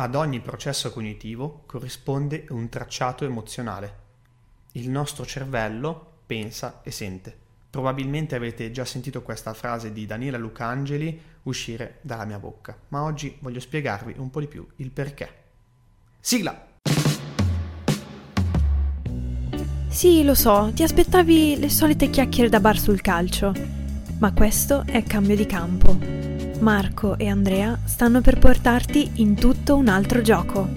Ad ogni processo cognitivo corrisponde un tracciato emozionale. Il nostro cervello pensa e sente. Probabilmente avete già sentito questa frase di Daniela Lucangeli uscire dalla mia bocca, ma oggi voglio spiegarvi un po' di più il perché. Sigla! Sì, lo so, ti aspettavi le solite chiacchiere da bar sul calcio, ma questo è cambio di campo Marco e Andrea stanno per portarti in tutto un altro gioco.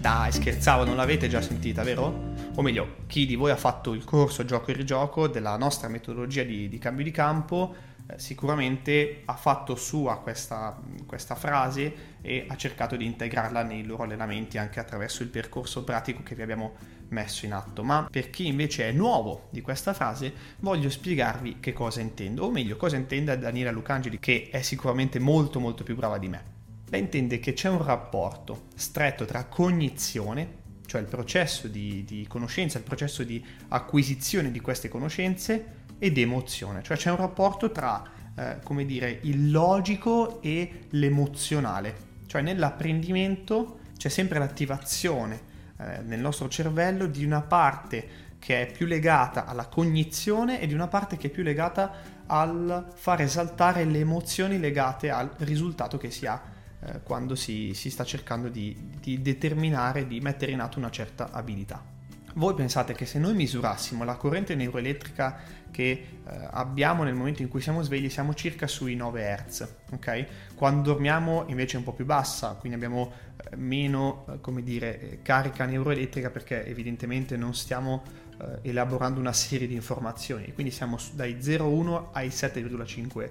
Dai, scherzavo, non l'avete già sentita, vero? O meglio, chi di voi ha fatto il corso gioco e rigioco della nostra metodologia di, di cambio di campo sicuramente ha fatto sua questa, questa, frase e ha cercato di integrarla nei loro allenamenti anche attraverso il percorso pratico che vi abbiamo messo in atto. Ma per chi invece è nuovo di questa frase, voglio spiegarvi che cosa intendo, o meglio, cosa intende Daniela Lucangeli, che è sicuramente molto molto più brava di me. Lei intende che c'è un rapporto stretto tra cognizione, cioè il processo di, di conoscenza, il processo di acquisizione di queste conoscenze, ed emozione, cioè c'è un rapporto tra, eh, come dire, il logico e l'emozionale, cioè nell'apprendimento c'è sempre l'attivazione eh, nel nostro cervello di una parte che è più legata alla cognizione e di una parte che è più legata al far esaltare le emozioni legate al risultato che si ha eh, quando si, si, sta cercando di, di determinare, di mettere in atto una certa abilità. Voi pensate che se noi misurassimo la corrente neuroelettrica che eh, abbiamo nel momento in cui siamo svegli siamo circa sui 9 Hz, ok? Quando dormiamo invece è un po' più bassa, quindi abbiamo eh, meno, eh, come dire, eh, carica neuroelettrica perché evidentemente non stiamo elaborando una serie di informazioni, quindi siamo dai 0,1 ai 7,5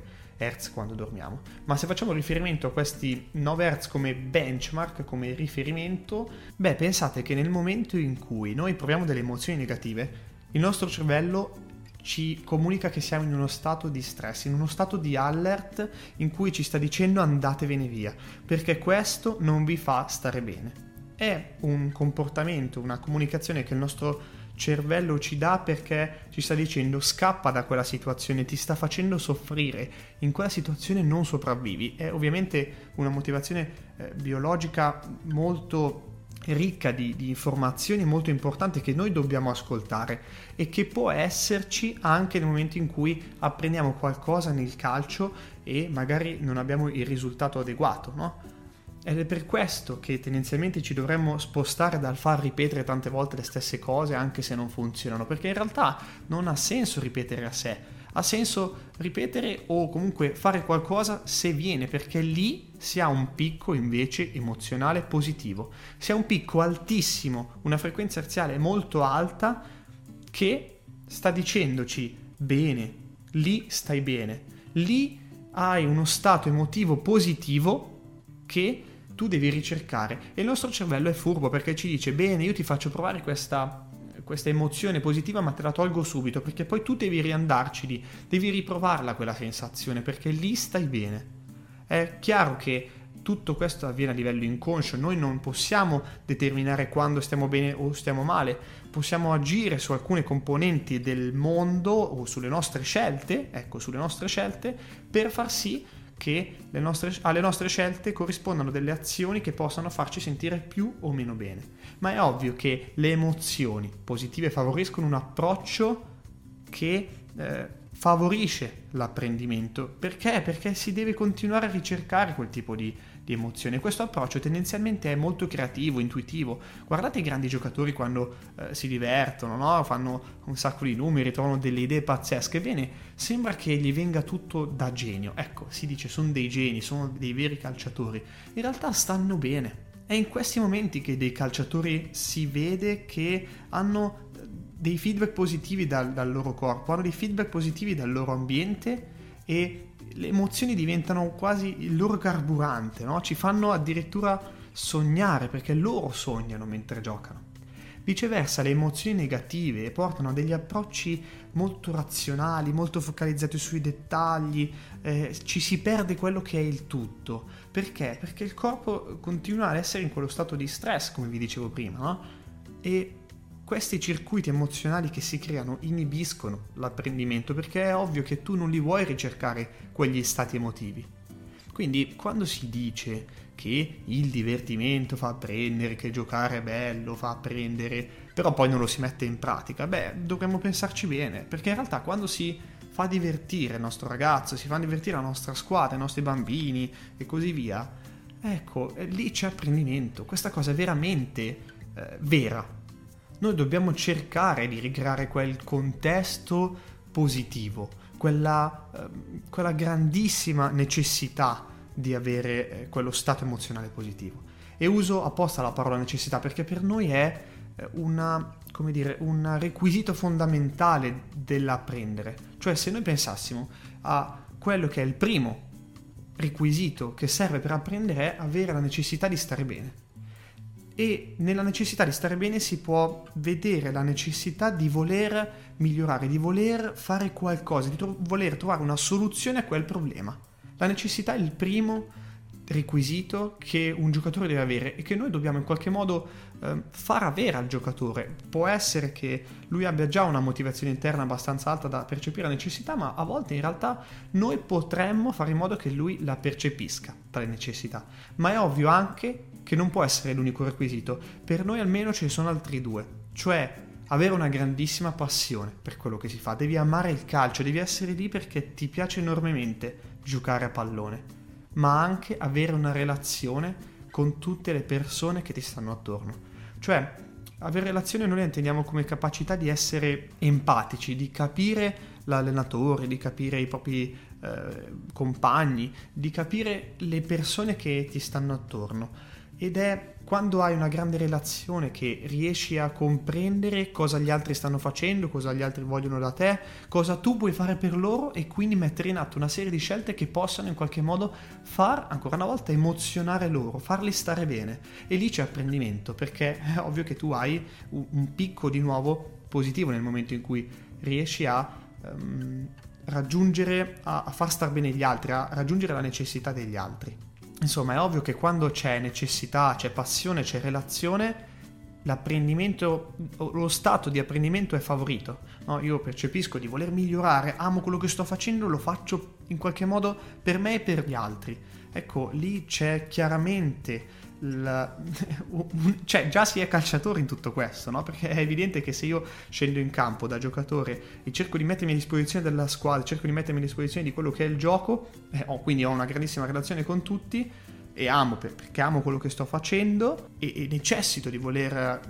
Hz quando dormiamo. Ma se facciamo riferimento a questi 9 Hz come benchmark, come riferimento, beh, pensate che nel momento in cui noi proviamo delle emozioni negative, il nostro cervello ci comunica che siamo in uno stato di stress, in uno stato di alert in cui ci sta dicendo andatevene via, perché questo non vi fa stare bene. È un comportamento, una comunicazione che il nostro cervello ci dà perché ci sta dicendo scappa da quella situazione, ti sta facendo soffrire, in quella situazione non sopravvivi. È ovviamente una motivazione eh, biologica molto ricca di, di, informazioni molto importanti che noi dobbiamo ascoltare e che può esserci anche nel momento in cui apprendiamo qualcosa nel calcio e magari non abbiamo il risultato adeguato, no? Ed è per questo che tendenzialmente ci dovremmo spostare dal far ripetere tante volte le stesse cose anche se non funzionano, perché in realtà non ha senso ripetere a sé, ha senso ripetere o comunque fare qualcosa se viene, perché lì si ha un picco invece emozionale positivo, si ha un picco altissimo, una frequenza erziale molto alta che sta dicendoci bene, lì stai bene, lì hai uno stato emotivo positivo che tu devi ricercare. E il nostro cervello è furbo perché ci dice bene io ti faccio provare questa, questa emozione positiva ma te la tolgo subito. Perché poi tu devi riandarci lì, devi riprovarla quella sensazione perché lì stai bene. È chiaro che tutto questo avviene a livello inconscio, noi non possiamo determinare quando stiamo bene o stiamo male, possiamo agire su alcune componenti del mondo o sulle nostre scelte, ecco, sulle nostre scelte, per far sì che nostre, alle nostre scelte corrispondano delle azioni che possano farci sentire più o meno bene. Ma è ovvio che le emozioni positive favoriscono un approccio che eh, favorisce l'apprendimento. Perché? Perché si deve continuare a ricercare quel tipo di, di emozione. Questo approccio tendenzialmente è molto creativo, intuitivo. Guardate i grandi giocatori quando eh, si divertono, no? fanno un sacco di numeri, trovano delle idee pazzesche. Bene, sembra che gli venga tutto da genio. Ecco, si dice sono dei geni, sono dei veri calciatori. In realtà stanno bene. È in questi momenti che dei calciatori si vede che hanno dei feedback positivi dal, dal loro corpo, hanno dei feedback positivi dal loro ambiente e le emozioni diventano quasi il loro carburante, no? ci fanno addirittura sognare perché loro sognano mentre giocano. Viceversa, le emozioni negative portano a degli approcci molto razionali, molto focalizzati sui dettagli, eh, ci si perde quello che è il tutto. Perché? Perché il corpo continua ad essere in quello stato di stress, come vi dicevo prima, no? e questi circuiti emozionali che si creano inibiscono l'apprendimento perché è ovvio che tu non li vuoi ricercare quegli stati emotivi. Quindi quando si dice che il divertimento fa apprendere, che giocare è bello, fa apprendere, però poi non lo si mette in pratica, beh, dovremmo pensarci bene, perché in realtà quando si fa divertire il nostro ragazzo, si fa divertire la nostra squadra, i nostri bambini e così via, ecco, lì c'è apprendimento, questa cosa è veramente eh, vera. Noi dobbiamo cercare di ricreare quel contesto positivo, quella, eh, quella grandissima necessità di avere eh, quello stato emozionale positivo. E uso apposta la parola necessità perché per noi è eh, una, dire, un requisito fondamentale dell'apprendere. Cioè se noi pensassimo a quello che è il primo requisito che serve per apprendere è avere la necessità di stare bene. E nella necessità di stare bene si può vedere la necessità di voler migliorare, di voler fare qualcosa, di tro- voler trovare una soluzione a quel problema. La necessità è il primo requisito che un giocatore deve avere e che noi dobbiamo in qualche modo eh, far avere al giocatore. Può essere che lui abbia già una motivazione interna abbastanza alta da percepire la necessità, ma a volte in realtà noi potremmo fare in modo che lui la percepisca, tale necessità. Ma è ovvio anche che non può essere l'unico requisito. Per noi almeno ce ne sono altri due, cioè avere una grandissima passione per quello che si fa, devi amare il calcio, devi essere lì perché ti piace enormemente giocare a pallone, ma anche avere una relazione con tutte le persone che ti stanno attorno. Cioè, avere relazione noi la intendiamo come capacità di essere empatici, di capire l'allenatore, di capire i propri eh, compagni, di capire le persone che ti stanno attorno. Ed è quando hai una grande relazione che riesci a comprendere cosa gli altri stanno facendo, cosa gli altri vogliono da te, cosa tu puoi fare per loro e quindi mettere in atto una serie di scelte che possano in qualche modo far, ancora una volta, emozionare loro, farli stare bene. E lì c'è apprendimento, perché è ovvio che tu hai un picco di nuovo positivo nel momento in cui riesci a... Um, raggiungere, a, far star bene gli altri, a raggiungere la necessità degli altri. Insomma, è ovvio che quando c'è necessità, c'è passione, c'è relazione, l'apprendimento, lo stato di apprendimento è favorito. No? Io percepisco di voler migliorare, amo quello che sto facendo, lo faccio in qualche modo per me e per gli altri. Ecco, lì c'è chiaramente la... cioè già si è calciatore in tutto questo, no? Perché è evidente che se io scendo in campo da giocatore e cerco di mettermi a disposizione della squadra, cerco di mettermi a disposizione di quello che è il gioco, eh, ho, quindi ho una grandissima relazione con tutti e amo perché amo quello che sto facendo e, e necessito di voler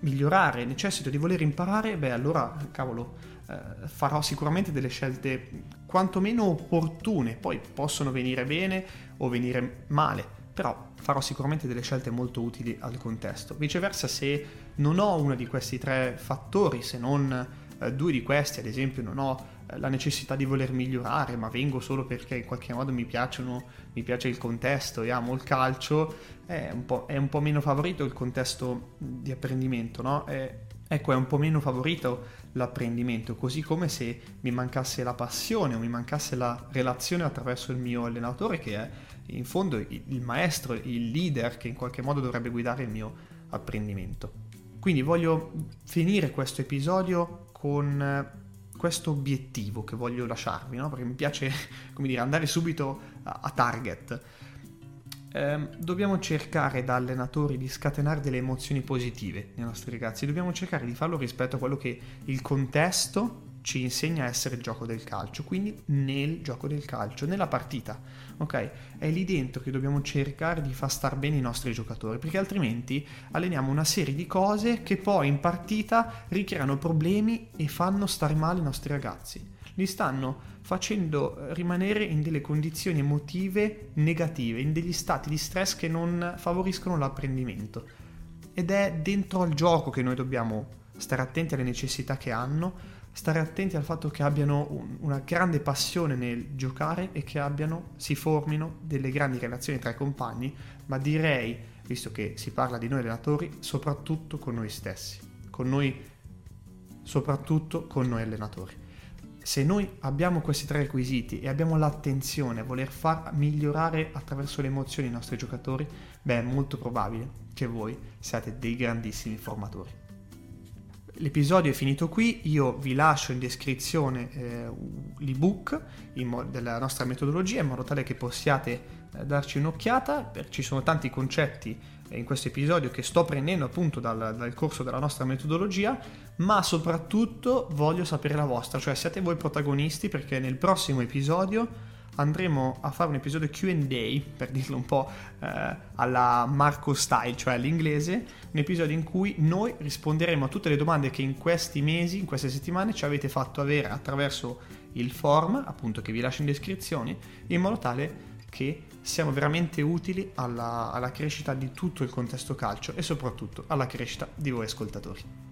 migliorare, necessito di voler imparare, beh allora cavolo eh, farò sicuramente delle scelte quantomeno opportune, poi possono venire bene o venire male però farò sicuramente delle scelte molto utili al contesto. Viceversa, se non ho uno di questi tre fattori, se non eh, due di questi, ad esempio, non ho eh, la necessità di voler migliorare, ma vengo solo perché in qualche modo mi, piacciono, mi piace il contesto e amo il calcio, è un po', è un po meno favorito il contesto di apprendimento, no? È, ecco, è un po' meno favorito l'apprendimento, così come se mi mancasse la passione o mi mancasse la relazione attraverso il mio allenatore che è in fondo il maestro, il leader che in qualche modo dovrebbe guidare il mio apprendimento. Quindi voglio finire questo episodio con eh, questo obiettivo che voglio lasciarvi, no? perché mi piace dire, andare subito a target. Eh, dobbiamo cercare da allenatori di scatenare delle emozioni positive nei nostri ragazzi, dobbiamo cercare di farlo rispetto a quello che il contesto ci insegna a essere il gioco del calcio, quindi nel gioco del calcio, nella partita, ok? È lì dentro che dobbiamo cercare di far star bene i nostri giocatori, perché altrimenti alleniamo una serie di cose che poi in partita ricreano problemi e fanno stare male i nostri ragazzi. Li stanno facendo rimanere in delle condizioni emotive negative, in degli stati di stress che non favoriscono l'apprendimento. Ed è dentro al gioco che noi dobbiamo stare attenti alle necessità che hanno, stare attenti al fatto che abbiano un, una grande passione nel giocare e che abbiano, si formino delle grandi relazioni tra i compagni, ma direi, visto che si parla di noi allenatori, soprattutto con noi stessi, con noi, soprattutto con noi allenatori. Se noi abbiamo questi tre requisiti e abbiamo l'attenzione a voler far migliorare attraverso le emozioni i nostri giocatori, beh è molto probabile che voi siate dei grandissimi formatori. L'episodio è finito qui, io vi lascio in descrizione eh, l'ebook mo- della nostra metodologia in modo tale che possiate eh, darci un'occhiata, ci sono tanti concetti eh, in questo episodio che sto prendendo appunto dal, dal, corso della nostra metodologia, ma soprattutto voglio sapere la vostra, cioè siete voi protagonisti perché nel prossimo episodio andremo a fare un episodio QA, per dirlo un po' eh, alla Marco Style, cioè all'inglese, un episodio in cui noi risponderemo a tutte le domande che in questi mesi, in queste settimane ci avete fatto avere attraverso il form, appunto che vi lascio in descrizione, in modo tale che siamo veramente utili alla, alla crescita di tutto il contesto calcio e soprattutto alla crescita di voi ascoltatori.